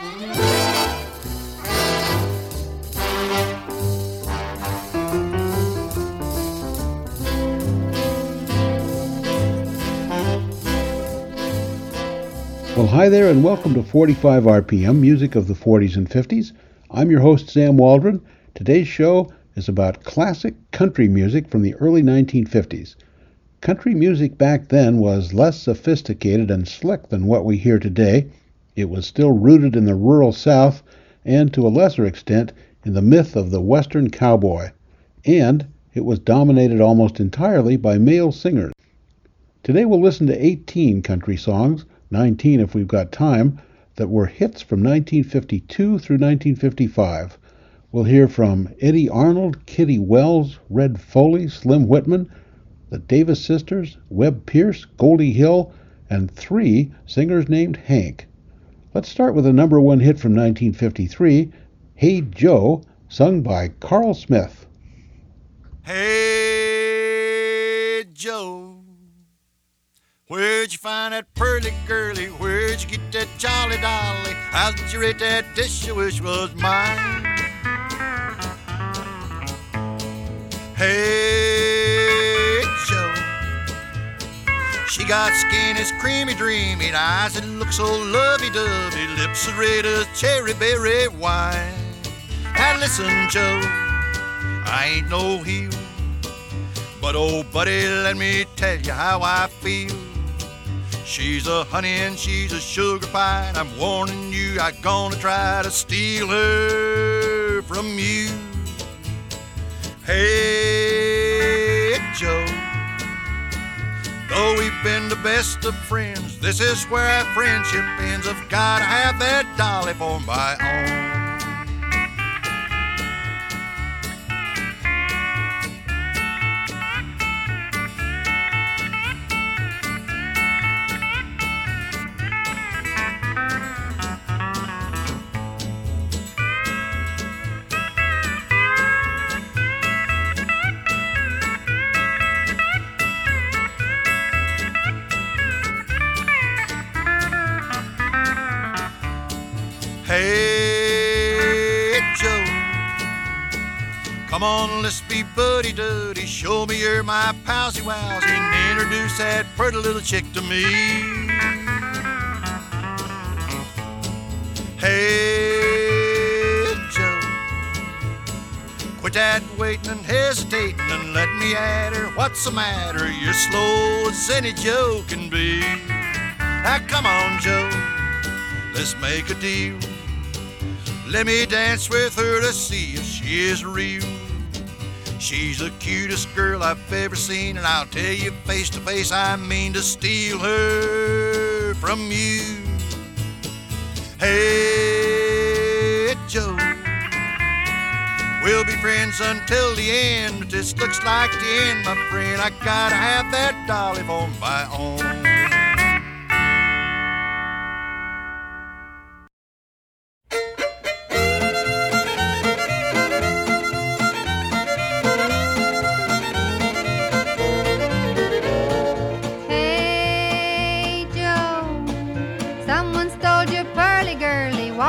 Well, hi there, and welcome to 45 RPM, music of the 40s and 50s. I'm your host, Sam Waldron. Today's show is about classic country music from the early 1950s. Country music back then was less sophisticated and slick than what we hear today. It was still rooted in the rural South and, to a lesser extent, in the myth of the Western cowboy. And it was dominated almost entirely by male singers. Today we'll listen to 18 country songs 19 if we've got time, that were hits from 1952 through 1955. We'll hear from Eddy Arnold, Kitty Wells, Red Foley, Slim Whitman, the Davis sisters, Webb Pierce, Goldie Hill, and three singers named Hank. Let's start with a number one hit from 1953, Hey Joe, sung by Carl Smith. Hey Joe. Where'd you find that pearly girlie? Where'd you get that jolly dolly? How did you rate that dish you wish was mine? Hey, She got skin as creamy, dreamy, and eyes that look so lovey-dovey, lips as red as cherry berry wine. Now listen, Joe, I ain't no heel, but oh, buddy, let me tell you how I feel. She's a honey and she's a sugar pie. And I'm warning you, I'm gonna try to steal her from you. Hey, been the best of friends, this is where our friendship ends. I've gotta have that dolly for my own. Buddy duddy. Show me you're my palsy wowsy and introduce that pretty little chick to me. Hey, Joe. Quit that waiting and hesitating and let me at her. What's the matter? You're slow as any Joe can be. Now come on, Joe. Let's make a deal. Let me dance with her to see if she is real. She's the cutest girl I've ever seen, and I'll tell you face to face, I mean to steal her from you. Hey, Joe, we'll be friends until the end, but this looks like the end, my friend. I gotta have that dolly for my own.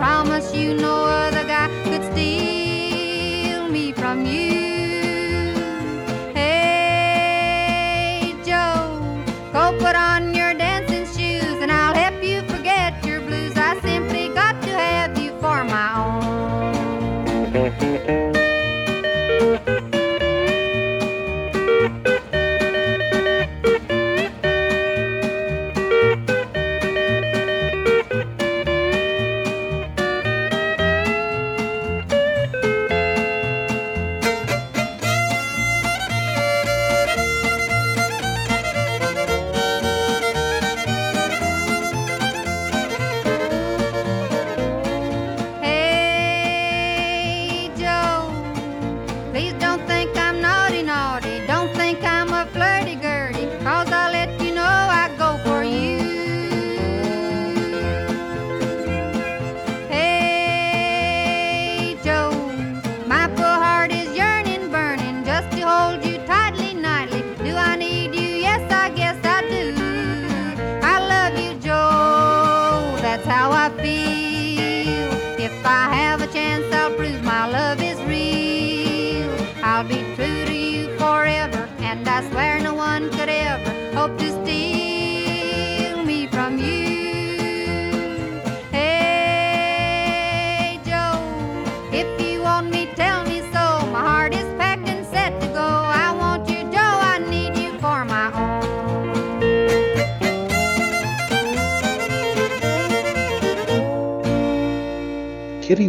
promise you no other guy could steal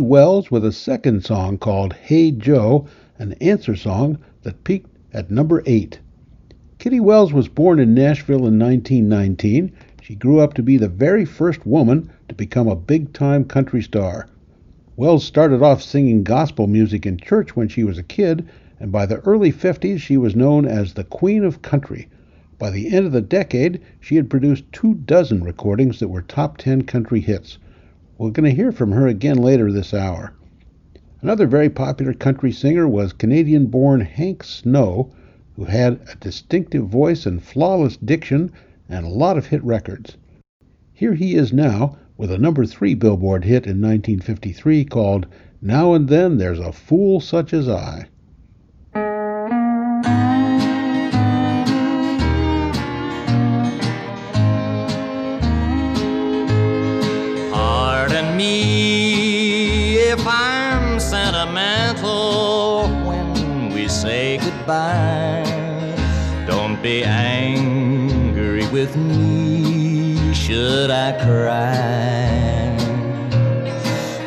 Wells with a second song called Hey Joe, an answer song that peaked at number 8. Kitty Wells was born in Nashville in 1919. She grew up to be the very first woman to become a big time country star. Wells started off singing gospel music in church when she was a kid, and by the early 50s she was known as the Queen of Country. By the end of the decade, she had produced two dozen recordings that were top 10 country hits. We're going to hear from her again later this hour. Another very popular country singer was Canadian born Hank Snow, who had a distinctive voice and flawless diction and a lot of hit records. Here he is now with a number three Billboard hit in 1953 called Now and Then There's a Fool Such as I. goodbye. Don't be angry with me should I cry.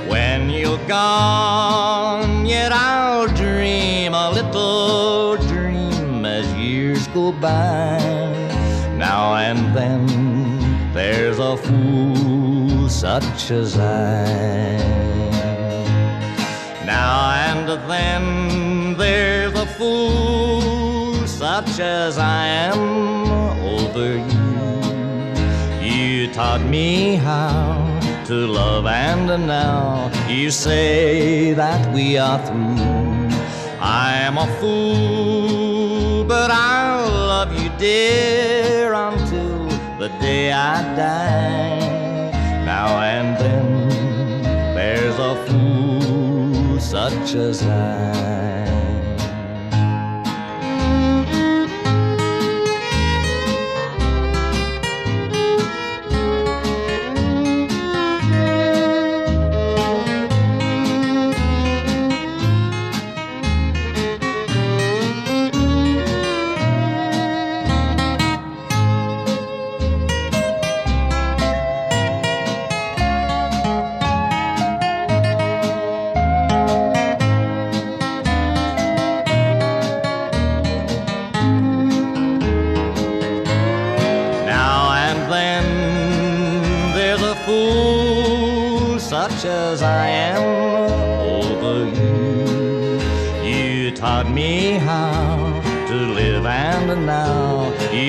When you're gone, yet I'll dream a little dream as years go by. Now and then there's a fool such as I. Now and then there's such as I am over you. You taught me how to love, and now you say that we are through. I'm a fool, but I'll love you, dear, until the day I die. Now and then there's a fool such as I.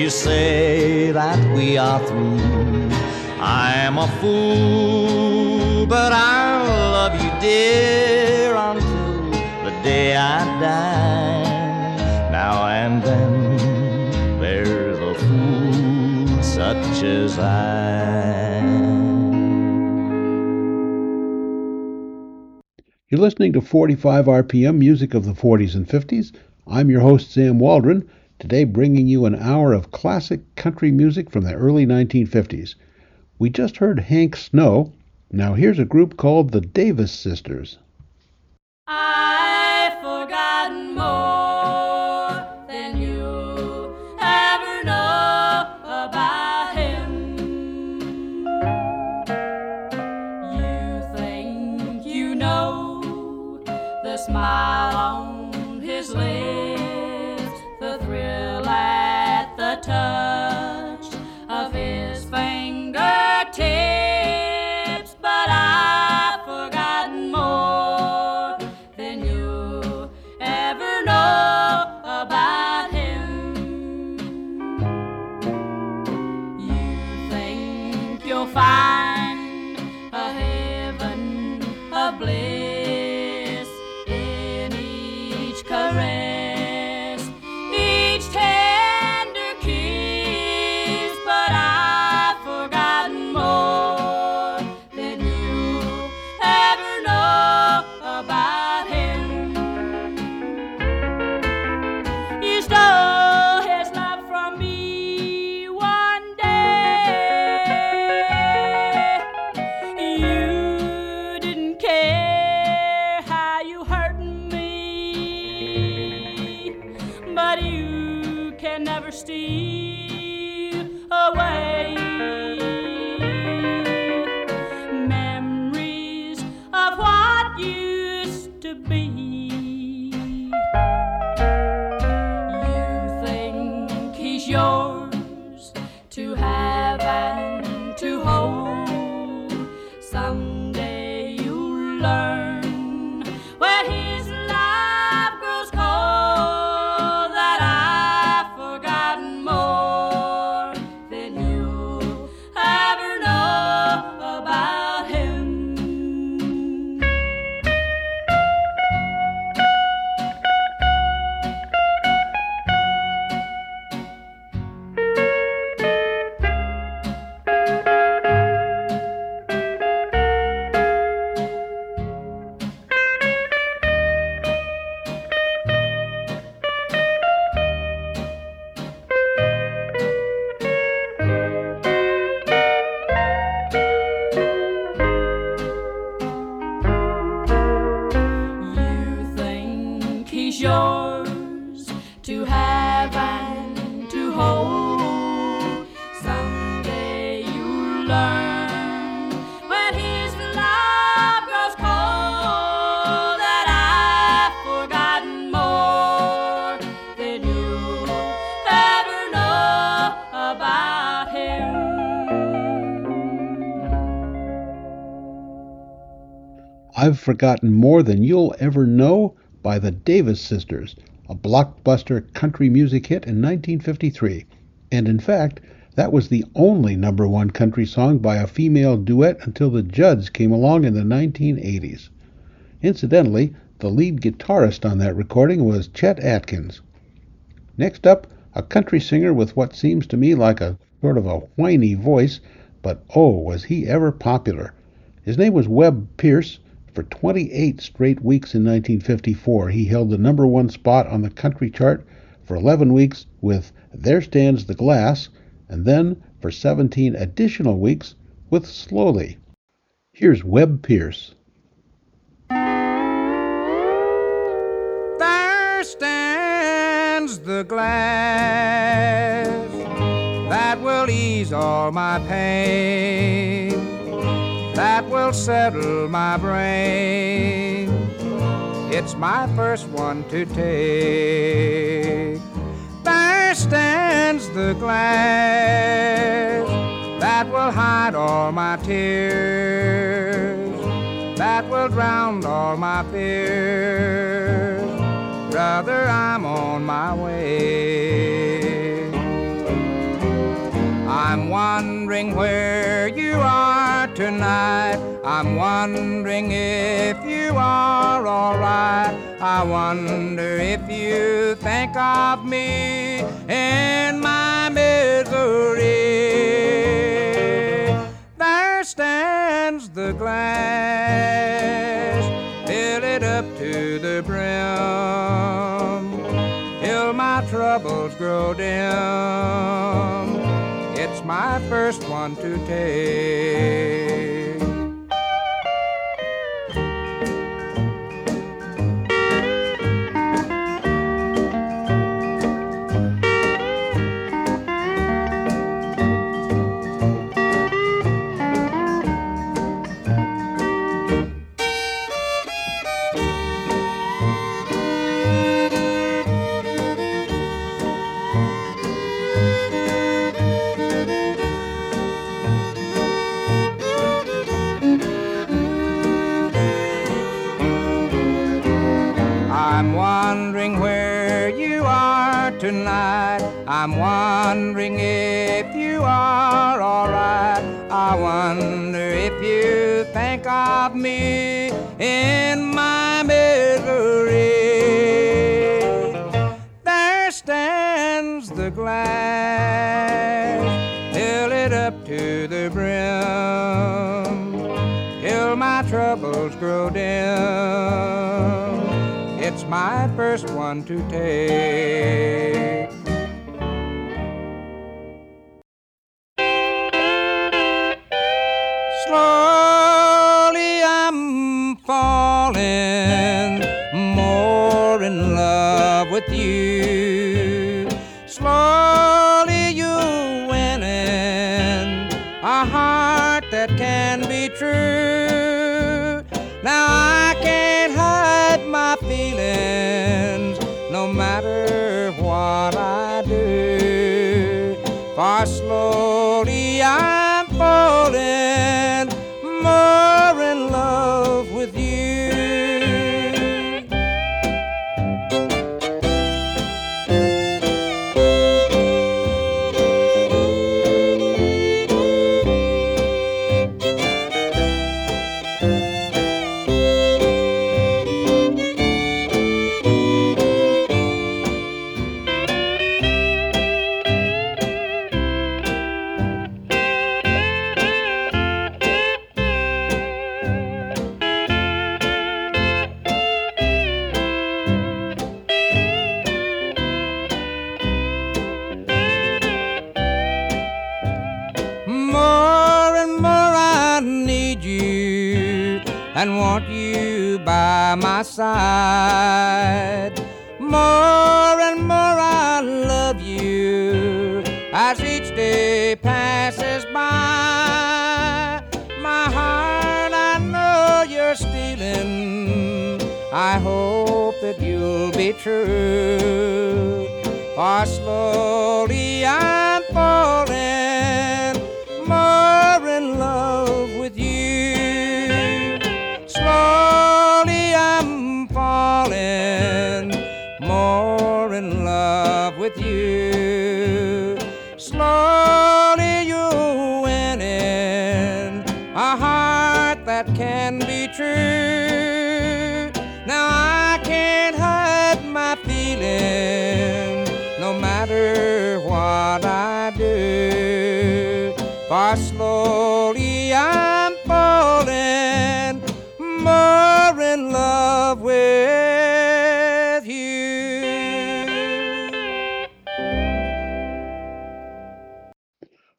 you say that we are through. I'm a fool, but I'll love you, dear, until the day I die. Now and then there's a fool such as I. You're listening to 45 RPM music of the 40s and 50s. I'm your host, Sam Waldron, today bringing you an hour of classic country music from the early 1950s. We just heard Hank Snow. Now here's a group called the Davis Sisters. I've forgotten more can never steal away. Forgotten More Than You'll Ever Know by the Davis Sisters, a blockbuster country music hit in 1953. And in fact, that was the only number one country song by a female duet until the Judds came along in the 1980s. Incidentally, the lead guitarist on that recording was Chet Atkins. Next up, a country singer with what seems to me like a sort of a whiny voice, but oh, was he ever popular! His name was Webb Pierce. For 28 straight weeks in 1954, he held the number one spot on the country chart for 11 weeks with There Stands the Glass, and then for 17 additional weeks with Slowly. Here's Webb Pierce. There stands the glass that will ease all my pain, that will settle my brain. It's my first one to take. There stands the glass that will hide all my tears that will drown all my fears. Brother, I'm on my way. I'm wondering where you are tonight. I'm wondering if you are alright. I wonder if you think of me in my misery. There stands the glass, fill it up to the brim, till my troubles grow dim. It's my first one to take.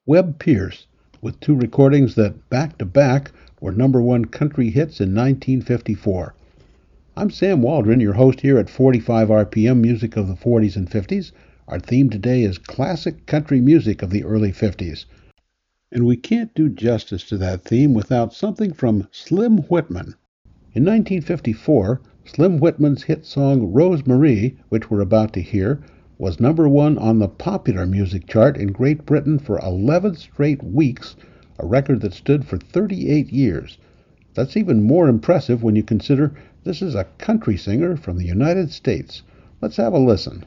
Webb Pierce, with two recordings that back to back were number one country hits in 1954. I'm Sam Waldron, your host here at 45 RPM Music of the 40s and 50s. Our theme today is classic country music of the early 50s. And we can't do justice to that theme without something from Slim Whitman. In 1954, Slim Whitman's hit song Rose Marie, which we're about to hear, was number one on the popular music chart in Great Britain for 11 straight weeks, a record that stood for 38 years. That's even more impressive when you consider this is a country singer from the United States. Let's have a listen.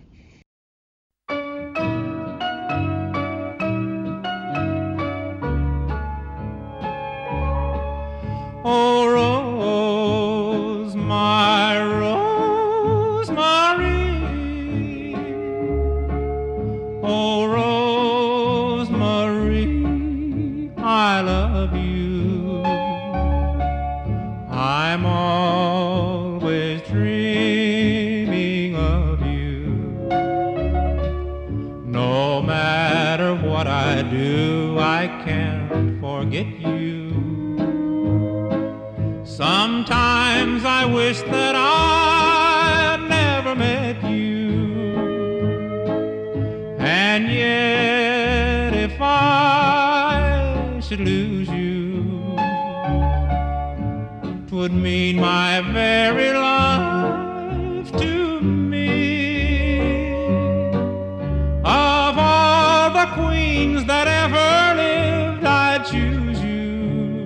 Choose you.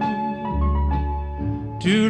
To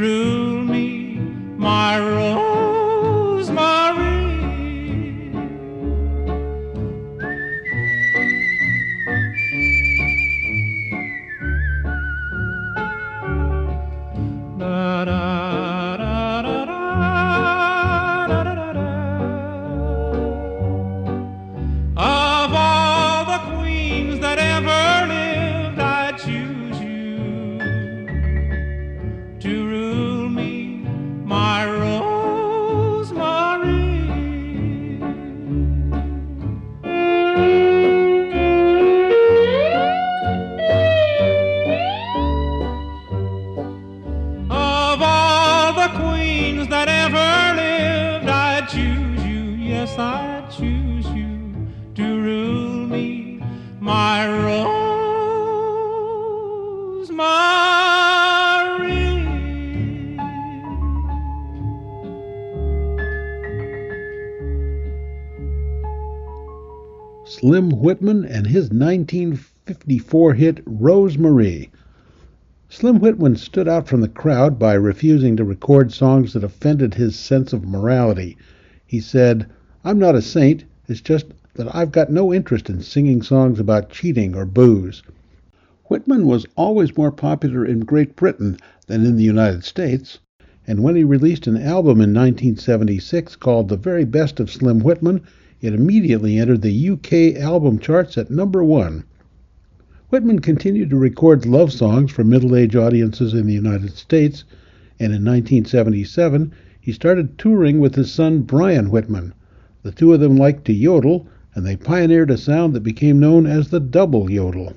Whitman and his 1954 hit Rose Marie. Slim Whitman stood out from the crowd by refusing to record songs that offended his sense of morality. He said, I'm not a saint, it's just that I've got no interest in singing songs about cheating or booze. Whitman was always more popular in Great Britain than in the United States, and when he released an album in 1976 called The Very Best of Slim Whitman, it immediately entered the UK album charts at number one. Whitman continued to record love songs for middle aged audiences in the United States, and in 1977 he started touring with his son Brian Whitman. The two of them liked to yodel, and they pioneered a sound that became known as the double yodel.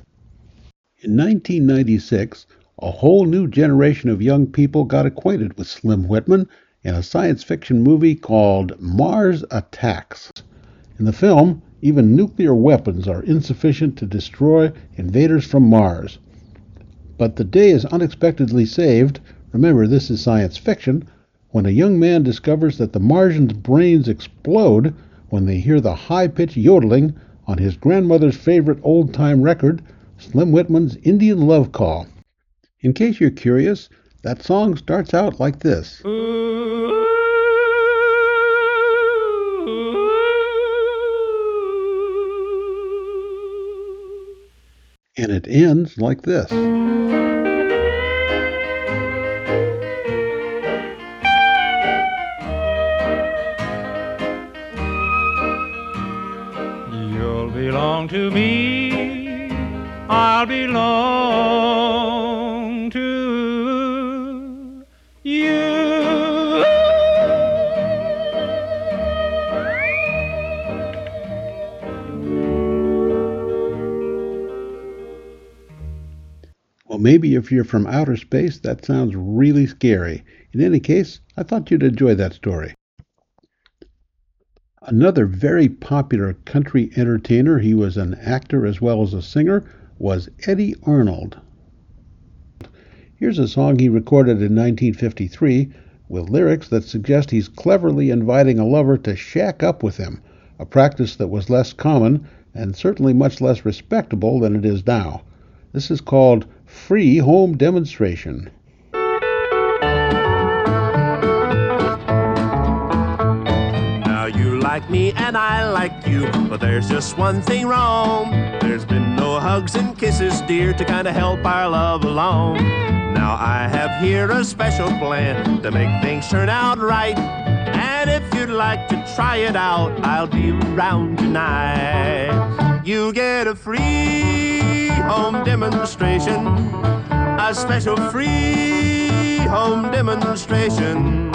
In 1996, a whole new generation of young people got acquainted with Slim Whitman in a science fiction movie called Mars Attacks. In the film, even nuclear weapons are insufficient to destroy invaders from Mars. But the day is unexpectedly saved. Remember, this is science fiction. When a young man discovers that the Martians' brains explode when they hear the high pitched yodeling on his grandmother's favorite old time record, Slim Whitman's Indian Love Call. In case you're curious, that song starts out like this. And it ends like this. You'll belong to me. I'll belong maybe if you're from outer space, that sounds really scary. In any case, I thought you'd enjoy that story. Another very popular country entertainer, he was an actor as well as a singer, was Eddy Arnold. Here's a song he recorded in 1953 with lyrics that suggest he's cleverly inviting a lover to shack up with him, a practice that was less common and certainly much less respectable than it is now. This is called free home demonstration. Now you like me and I like you, but there's just one thing wrong. There's been no hugs and kisses, dear, to kind of help our love along. Now I have here a special plan to make things turn out right. And if you'd like to try it out, I'll be around tonight. You get a free home demonstration, a special free home demonstration.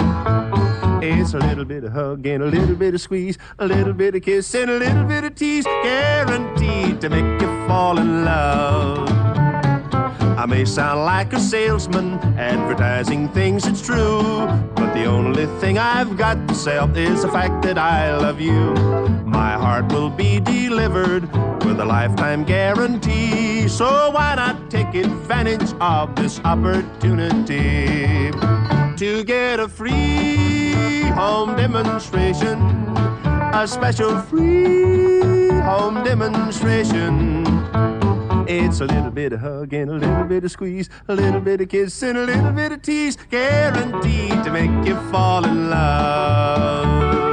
It's a little bit of hug and a little bit of squeeze, a little bit of kiss and a little bit of tease, guaranteed to make you fall in love. I may sound like a salesman advertising things, it's true. But the only thing I've got to sell is the fact that I love you. My heart will be delivered with a lifetime guarantee. So why not take advantage of this opportunity to get a free home demonstration? A special free home demonstration. It's a little bit of hug and a little bit of squeeze, a little bit of kiss and a little bit of tease, guaranteed to make you fall in love.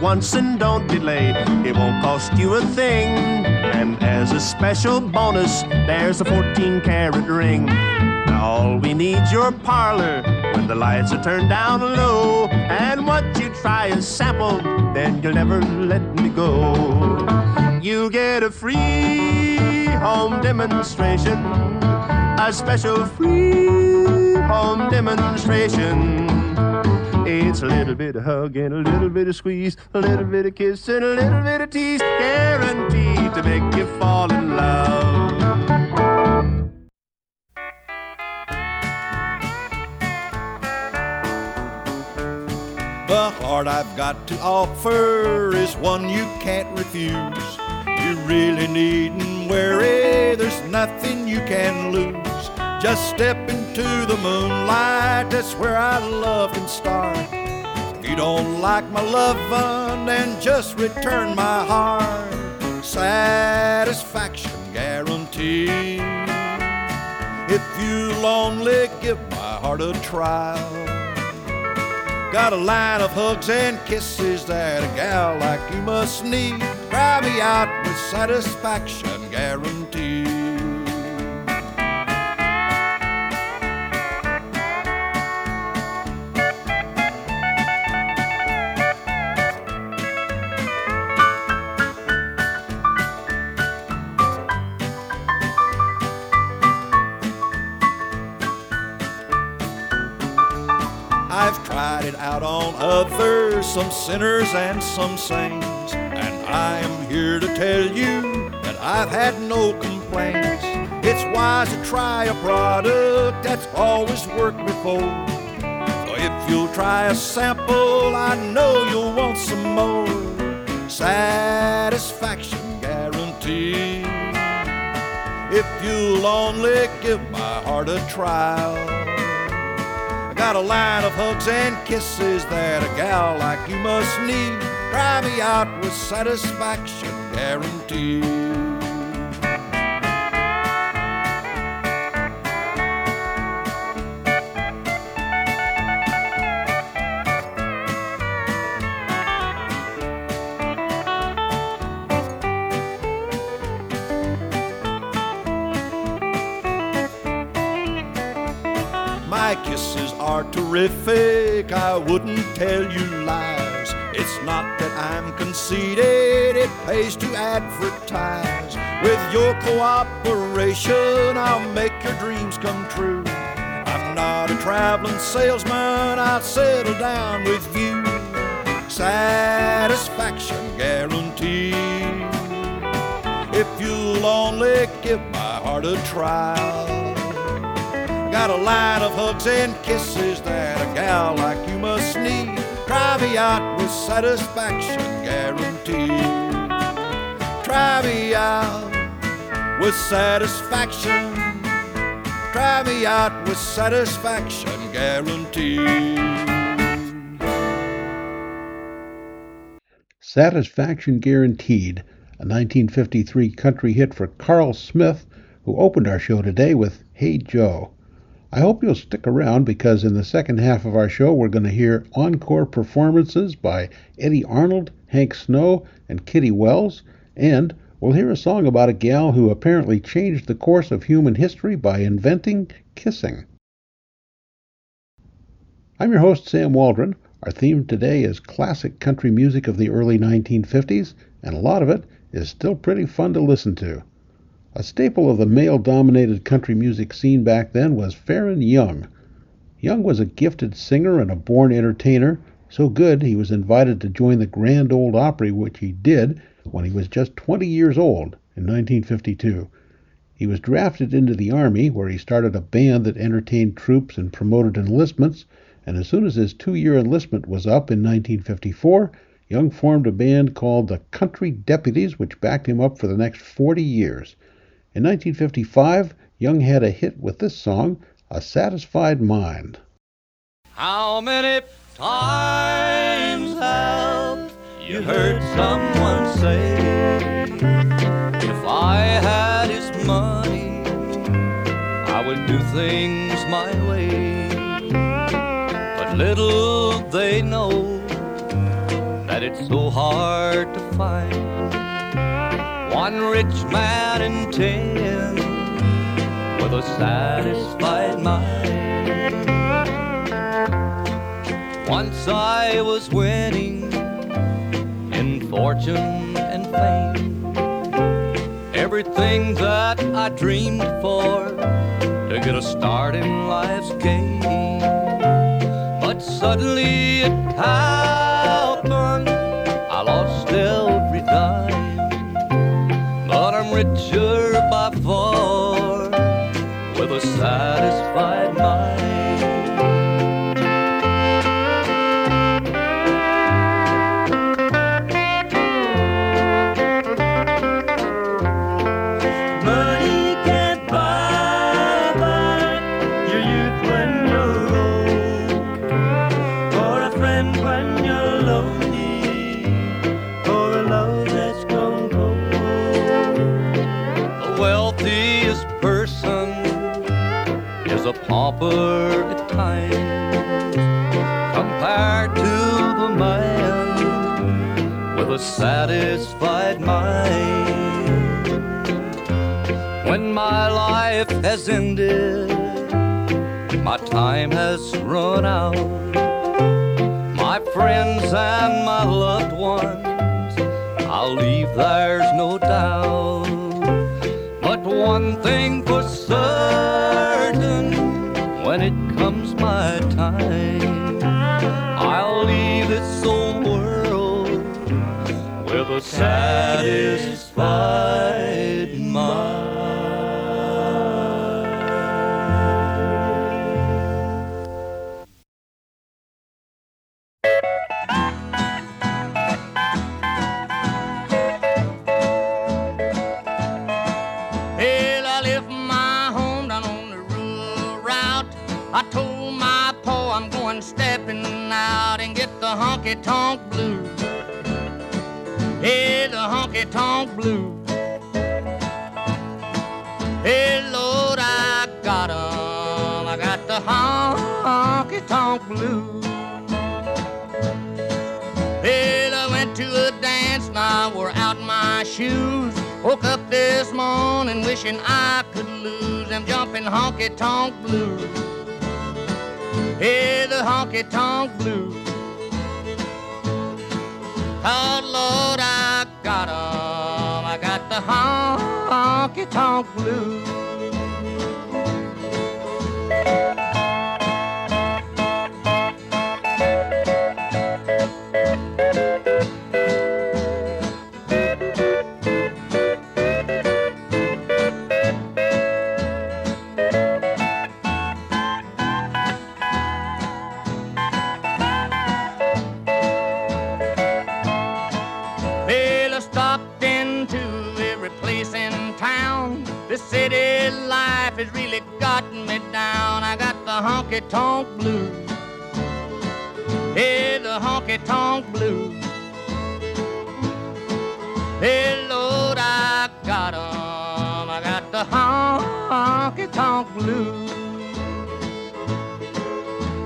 Once and don't delay, it won't cost you a thing. And as a special bonus, there's a 14 karat ring. Now all we need's your parlor when the lights are turned down low. And once you try a sample, then you'll never let me go. You get a free home demonstration, a special free home demonstration. It's a little bit of hug and a little bit of squeeze, a little bit of kiss and a little bit of tease, guaranteed to make you fall in love. The heart I've got to offer is one you can't refuse. You really needn't worry, there's nothing you can lose. Just step into the moonlight, that's where our love can start. If you don't like my lovin', then just return my heart. Satisfaction guaranteed. If you'll only give my heart a trial. Got a line of hugs and kisses that a gal like you must need. Cry me out with satisfaction guaranteed. Out on others, some sinners and some saints, and I am here to tell you that I've had no complaints. It's wise to try a product that's always worked before. So if you'll try a sample, I know you'll want some more. Satisfaction guaranteed. If you'll only give my heart a trial. Got a line of hugs and kisses that a gal like you must need. Try me out with satisfaction guaranteed. Terrific, I wouldn't tell you lies. It's not that I'm conceited, it pays to advertise. With your cooperation, I'll make your dreams come true. I'm not a traveling salesman, I'll settle down with you. Satisfaction guaranteed. If you'll only give my heart a trial. Got a line of hugs and kisses that a gal like you must need. Me with satisfaction guaranteed. Me with satisfaction. Out with satisfaction guaranteed. Satisfaction Guaranteed, a 1953 country hit for Carl Smith, who opened our show today with Hey Joe. I hope you'll stick around because in the second half of our show we're going to hear encore performances by Eddy Arnold, Hank Snow, and Kitty Wells, and we'll hear a song about a gal who apparently changed the course of human history by inventing kissing. I'm your host, Sam Waldron. Our theme today is classic country music of the early 1950s, and a lot of it is still pretty fun to listen to. A staple of the male dominated country music scene back then was Faron Young. Young was a gifted singer and a born entertainer, so good he was invited to join the Grand Ole Opry, which he did when he was just 20 years old in 1952. He was drafted into the Army, where he started a band that entertained troops and promoted enlistments, and as soon as his two year enlistment was up in 1954, Young formed a band called the Country Deputies, which backed him up for the next 40 years. In 1955, Young had a hit with this song, A Satisfied Mind. How many times have you heard someone say, If I had his money, I would do things my way? But little they know that it's so hard to find one rich man in ten with a satisfied mind. Once I was winning in fortune and fame, everything that I dreamed for to get a start in life's game. But suddenly it happened, Richer by far with a satisfied satisfied mind. When my life has ended, my time has run out. My friends and my loved ones, I'll leave, there's no doubt. But one thing Hey, the honky tonk blues. Hey, Lord, I got 'em. I got the honky tonk blues. Well, I went to a dance and I wore out my shoes. Woke up this morning wishing I could lose them jumping honky tonk blues. Hey, the honky tonk blues. Oh, Lord, I got 'em. I got the honky tonk blues. Honky tonk blues. Hey, the honky tonk blues. Hey, Lord, I got 'em. I got the honky tonk blues.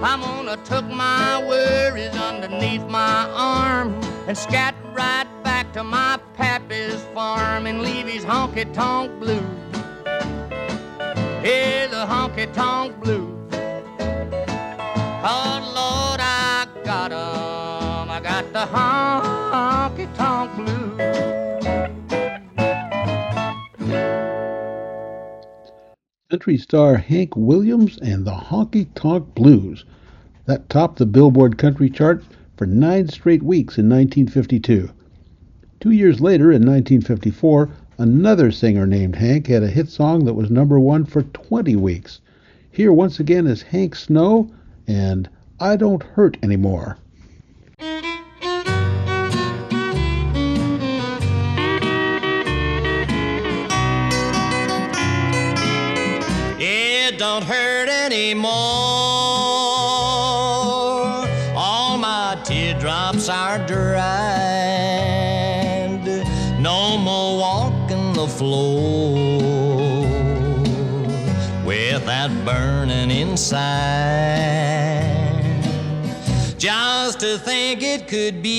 I'm gonna tuck my worries underneath my arm and scat right back to my pappy's farm and leave his honky tonk blues. Hey, the honky tonk blues. Oh Lord, I. I got the honky tonk blues. Country star Hank Williams and the Honky Tonk Blues. That topped the Billboard Country chart for nine straight weeks in 1952. Two years later, in 1954, another singer named Hank had a hit song that was number one for 20 weeks. Here once again is Hank Snow and I Don't Hurt Anymore. It don't hurt anymore. All my teardrops are dried. No more walking the floor with that burning inside. To think it could be.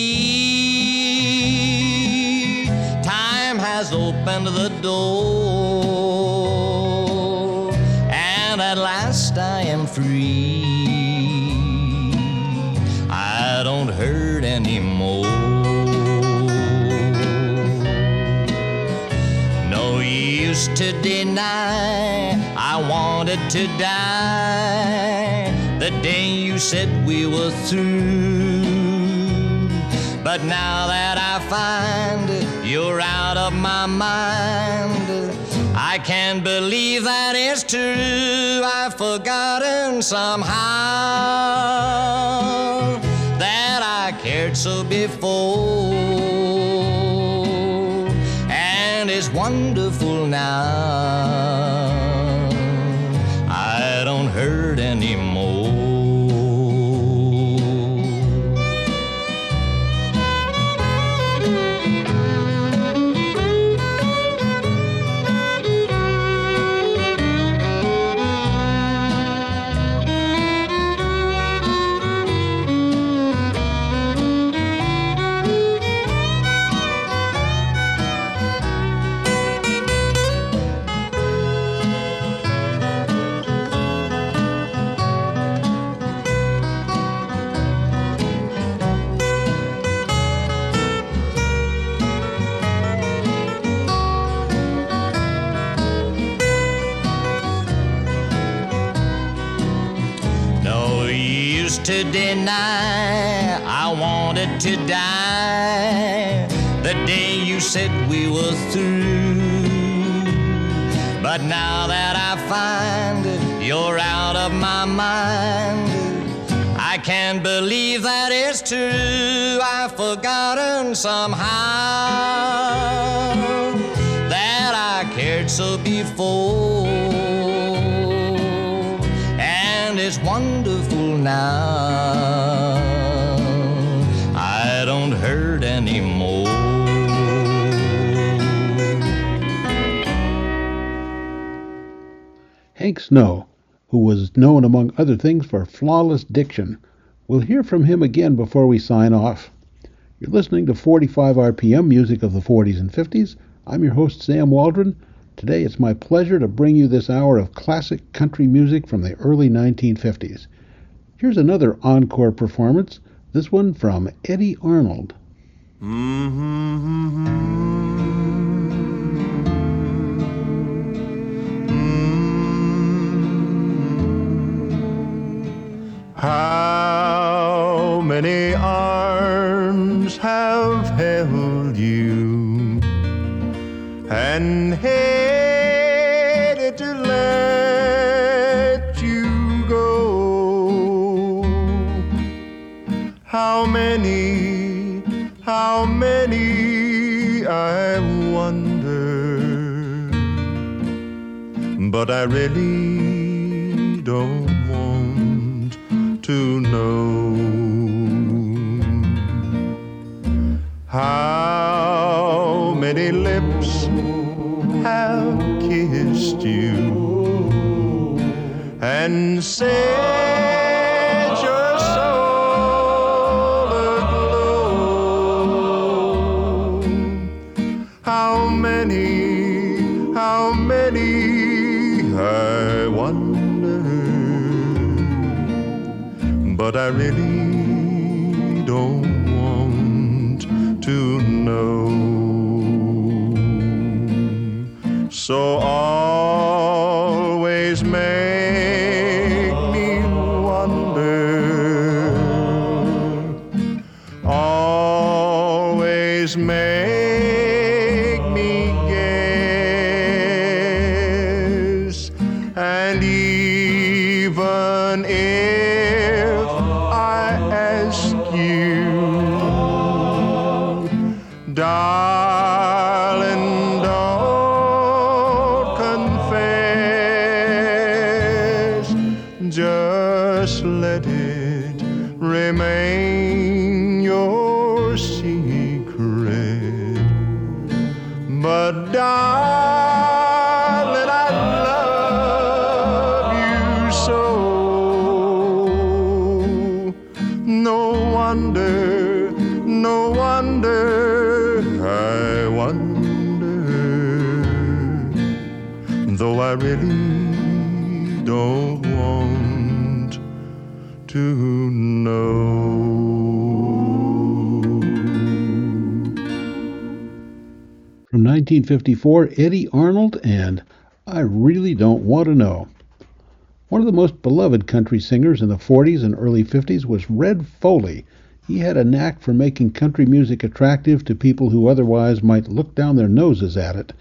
Time has opened the door, and at last I am free. I don't hurt anymore. No use to deny I wanted to die the day you said we were through. But now that I find you're out of my mind, I can't believe that it's true. I've forgotten somehow that I cared so before. And it's wonderful now. I don't hurt anymore. Now. I don't hurt anymore. Hank Snow, who was known among other things for flawless diction. We'll hear from him again before we sign off. You're listening to 45 RPM music of the 40s and 50s. I'm your host, Sam Waldron. Today it's my pleasure to bring you this hour of classic country music from the early 1950s. Here's another encore performance, this one from Eddy Arnold. Mm-hmm. How many arms have held you? And hated but I really don't want to know. How many lips have kissed you and set So always make me wonder, always make me guess, and even if I ask you, darling, 1954, Eddy Arnold and I Really Don't Want to Know. One of the most beloved country singers in the 40s and early 50s was Red Foley. He had a knack for making country music attractive to people who otherwise might look down their noses at it.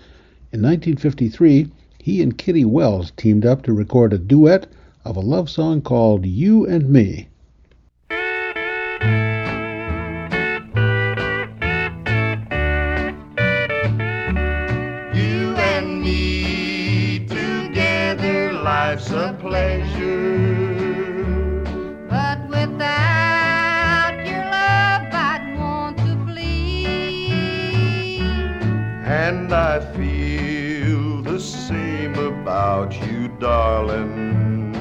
In 1953, he and Kitty Wells teamed up to record a duet of a love song called You and Me. Darling.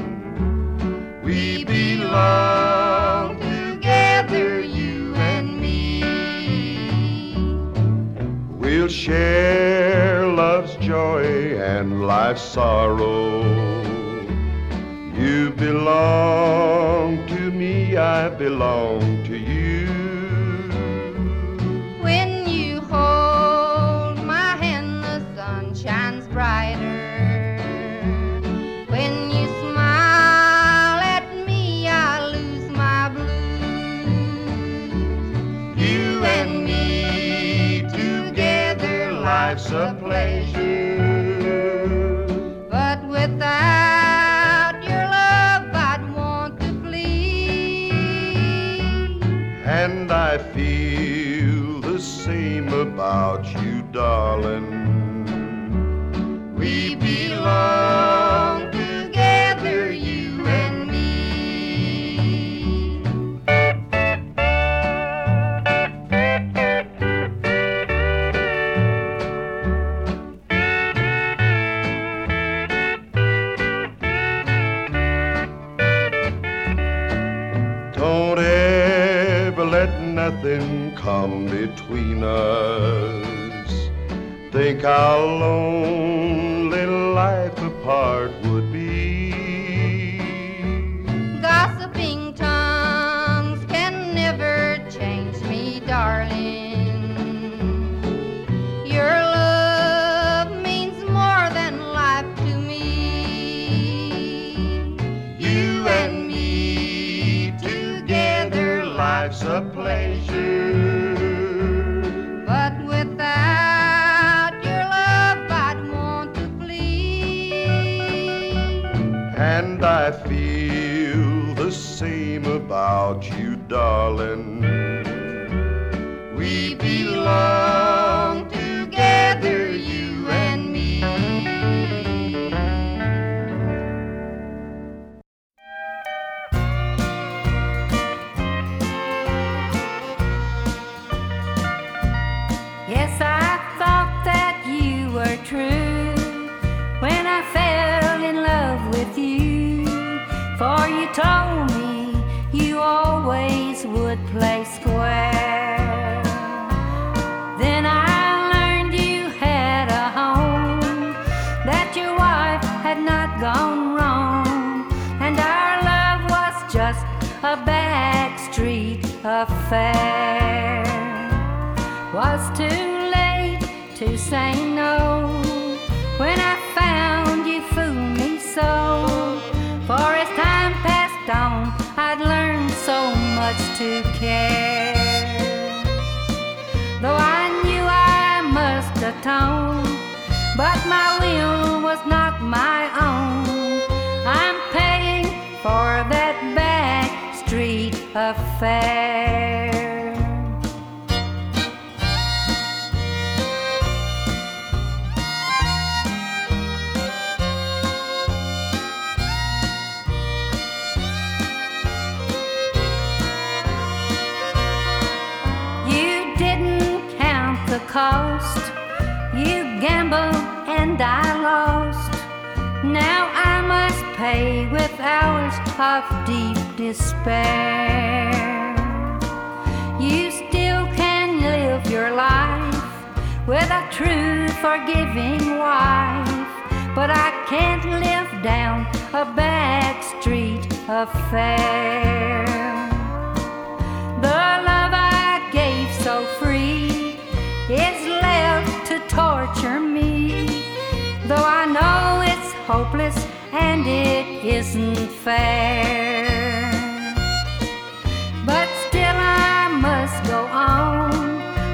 We belong together, you and me. We'll share love's joy and life's sorrow. You belong to me, I belong to you. Darling. We belong Think feel the same about you, darling. We belong you told me you always would play square. Then I learned you had a home, that your wife had not gone wrong, and our love was just a backstreet affair was too late to say no when I found you fooled me so. For on, I'd learned so much to care. Though I knew I must atone, but my will was not my own. I'm paying for that back street affair. Cost. You gambled and I lost. Now I must pay with hours of deep despair. You still can live your life with a true, forgiving wife, but I can't live down a back street affair. Torture me. Though I know it's hopeless and it isn't fair. But still I must go on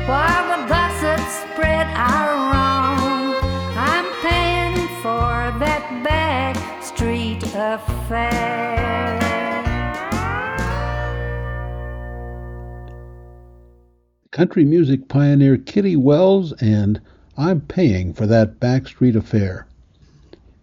while the gossips spread our wrong. I'm paying for that back street affair. country music pioneer Kitty Wells and I'm Paying for That Backstreet Affair.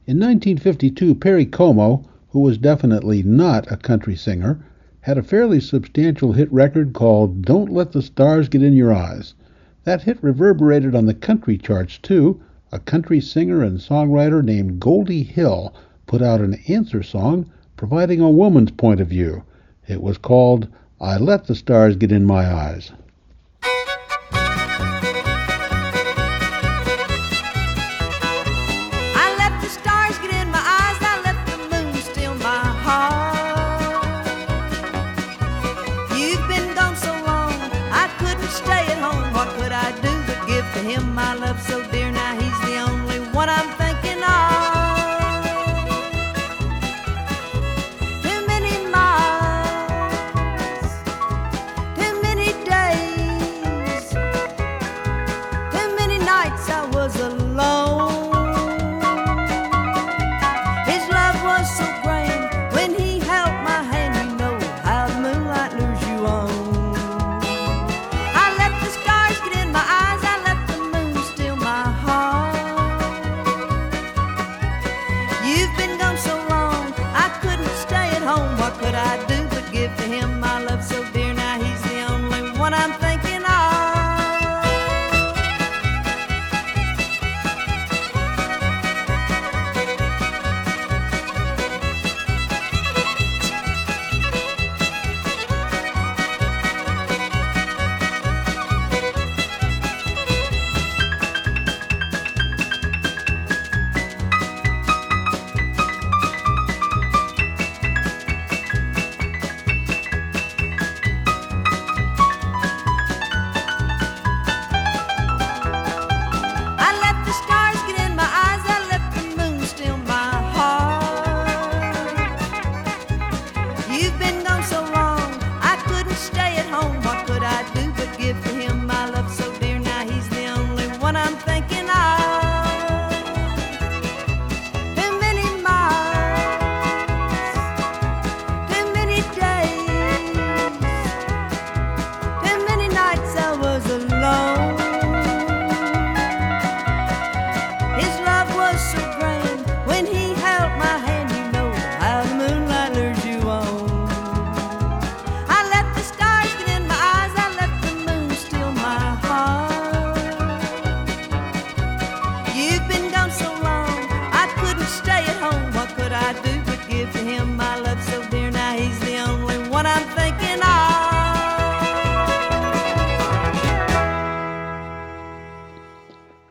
In 1952, Perry Como, who was definitely not a country singer, had a fairly substantial hit record called Don't Let the Stars Get in Your Eyes. That hit reverberated on the country charts too. A country singer and songwriter named Goldie Hill put out an answer song providing a woman's point of view. It was called I Let the Stars Get in My Eyes.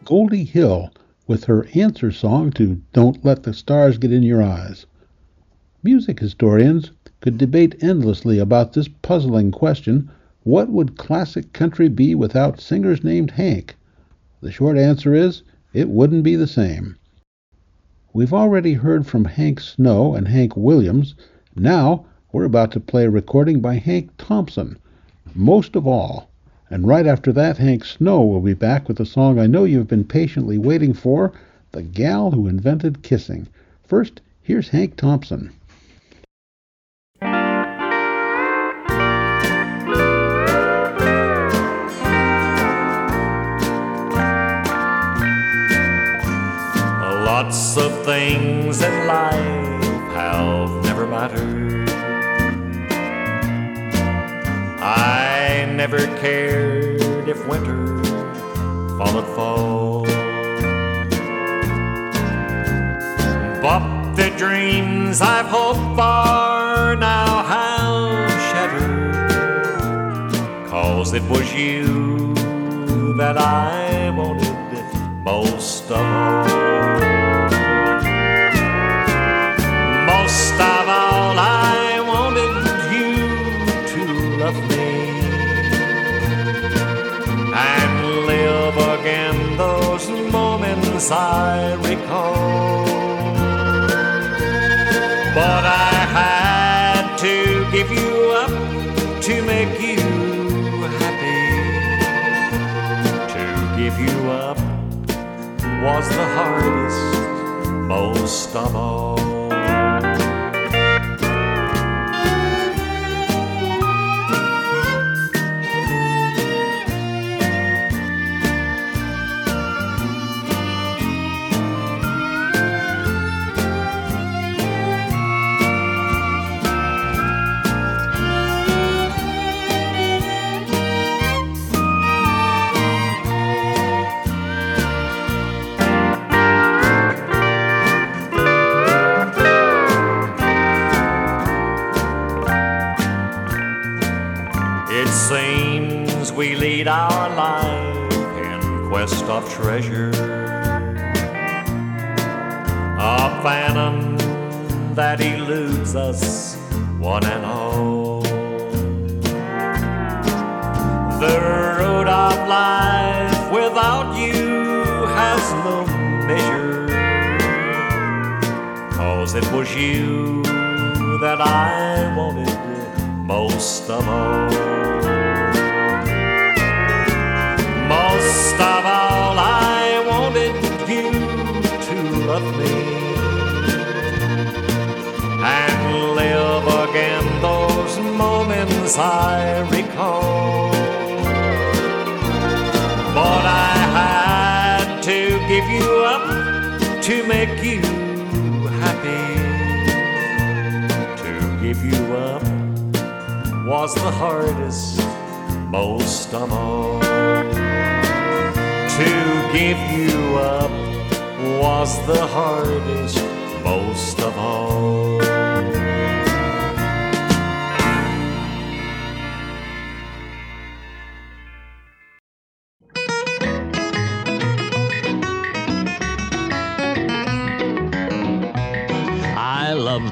Goldie Hill with her answer song to Don't Let the Stars Get in Your Eyes. Music historians could debate endlessly about this puzzling question what would classic country be without singers named Hank? The short answer is it wouldn't be the same. We've already heard from Hank Snow and Hank Williams. Now we're about to play a recording by Hank Thompson, Most of All. And right after that, Hank Snow will be back with a song I know you've been patiently waiting for The Gal Who Invented Kissing. First, here's Hank Thompson. Lots of things in life have never mattered. Never cared if winter followed fall. But the dreams I've hoped for now have shattered. Cause it was you that I wanted most of all. I recall. But I had to give you up to make you happy. To give you up was the hardest, most of all. Treasure. I recall. But I had to give you up to make you happy. To give you up was the hardest, most of all. To give you up was the hardest, most of all.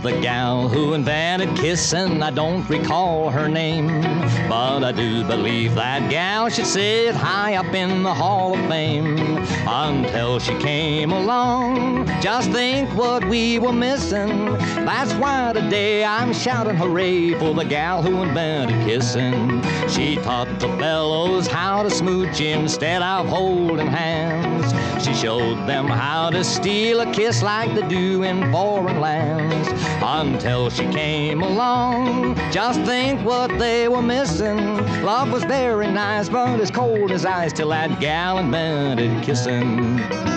The gal who invented kissing. I don't recall her name, but I do believe that gal should sit high up in the Hall of Fame until she came along. Just think what we were missing. That's why today I'm shouting hooray for the gal who invented kissing. She taught the fellows how to smooch instead of holding hands. She showed them how to steal a kiss like they do in foreign lands until she came along. Just think what they were missing. Love was very nice, but as cold as ice till that gal invented kissing.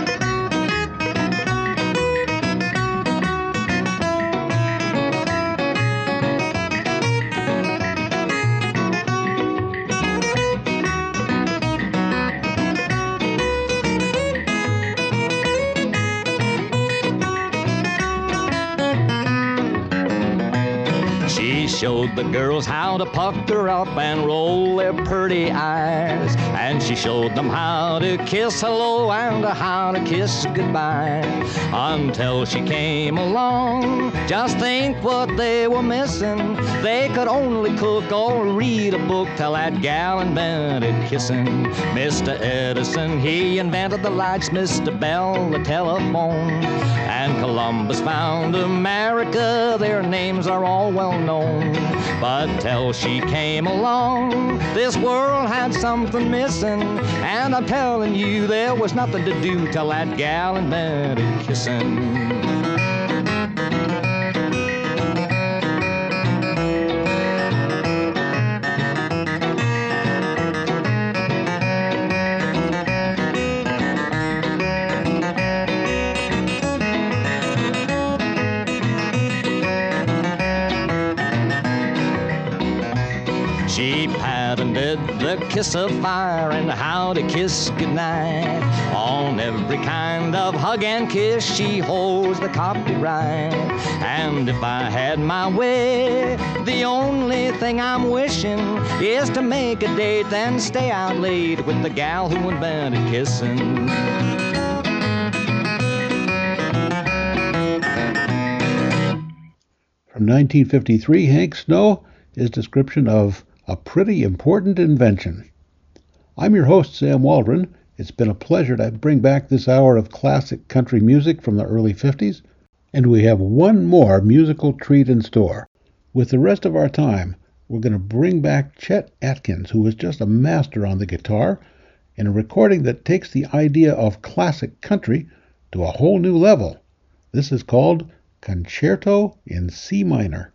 Showed the girls how to pucker up and roll their pretty eyes. And she showed them how to kiss hello and how to kiss goodbye. Until she came along, just think what they were missing. They could only cook or read a book till that gal invented kissing. Mr. Edison, he invented the lights, Mr. Bell, the telephone. And Columbus found America, their names are all well known. But till she came along, this world had something missing. And I'm telling you, there was nothing to do till that gal invented kissing. The kiss of fire and how to kiss goodnight. On every kind of hug and kiss, she holds the copyright. And if I had my way, the only thing I'm wishing is to make a date, then stay out late with the gal who invented kissing. From 1953, Hank Snow, his description of a pretty important invention. I'm your host, Sam Waldron. It's been a pleasure to bring back this hour of classic country music from the early 50s, and we have one more musical treat in store. With the rest of our time, we're going to bring back Chet Atkins, who was just a master on the guitar, in a recording that takes the idea of classic country to a whole new level. This is called Concerto in C minor.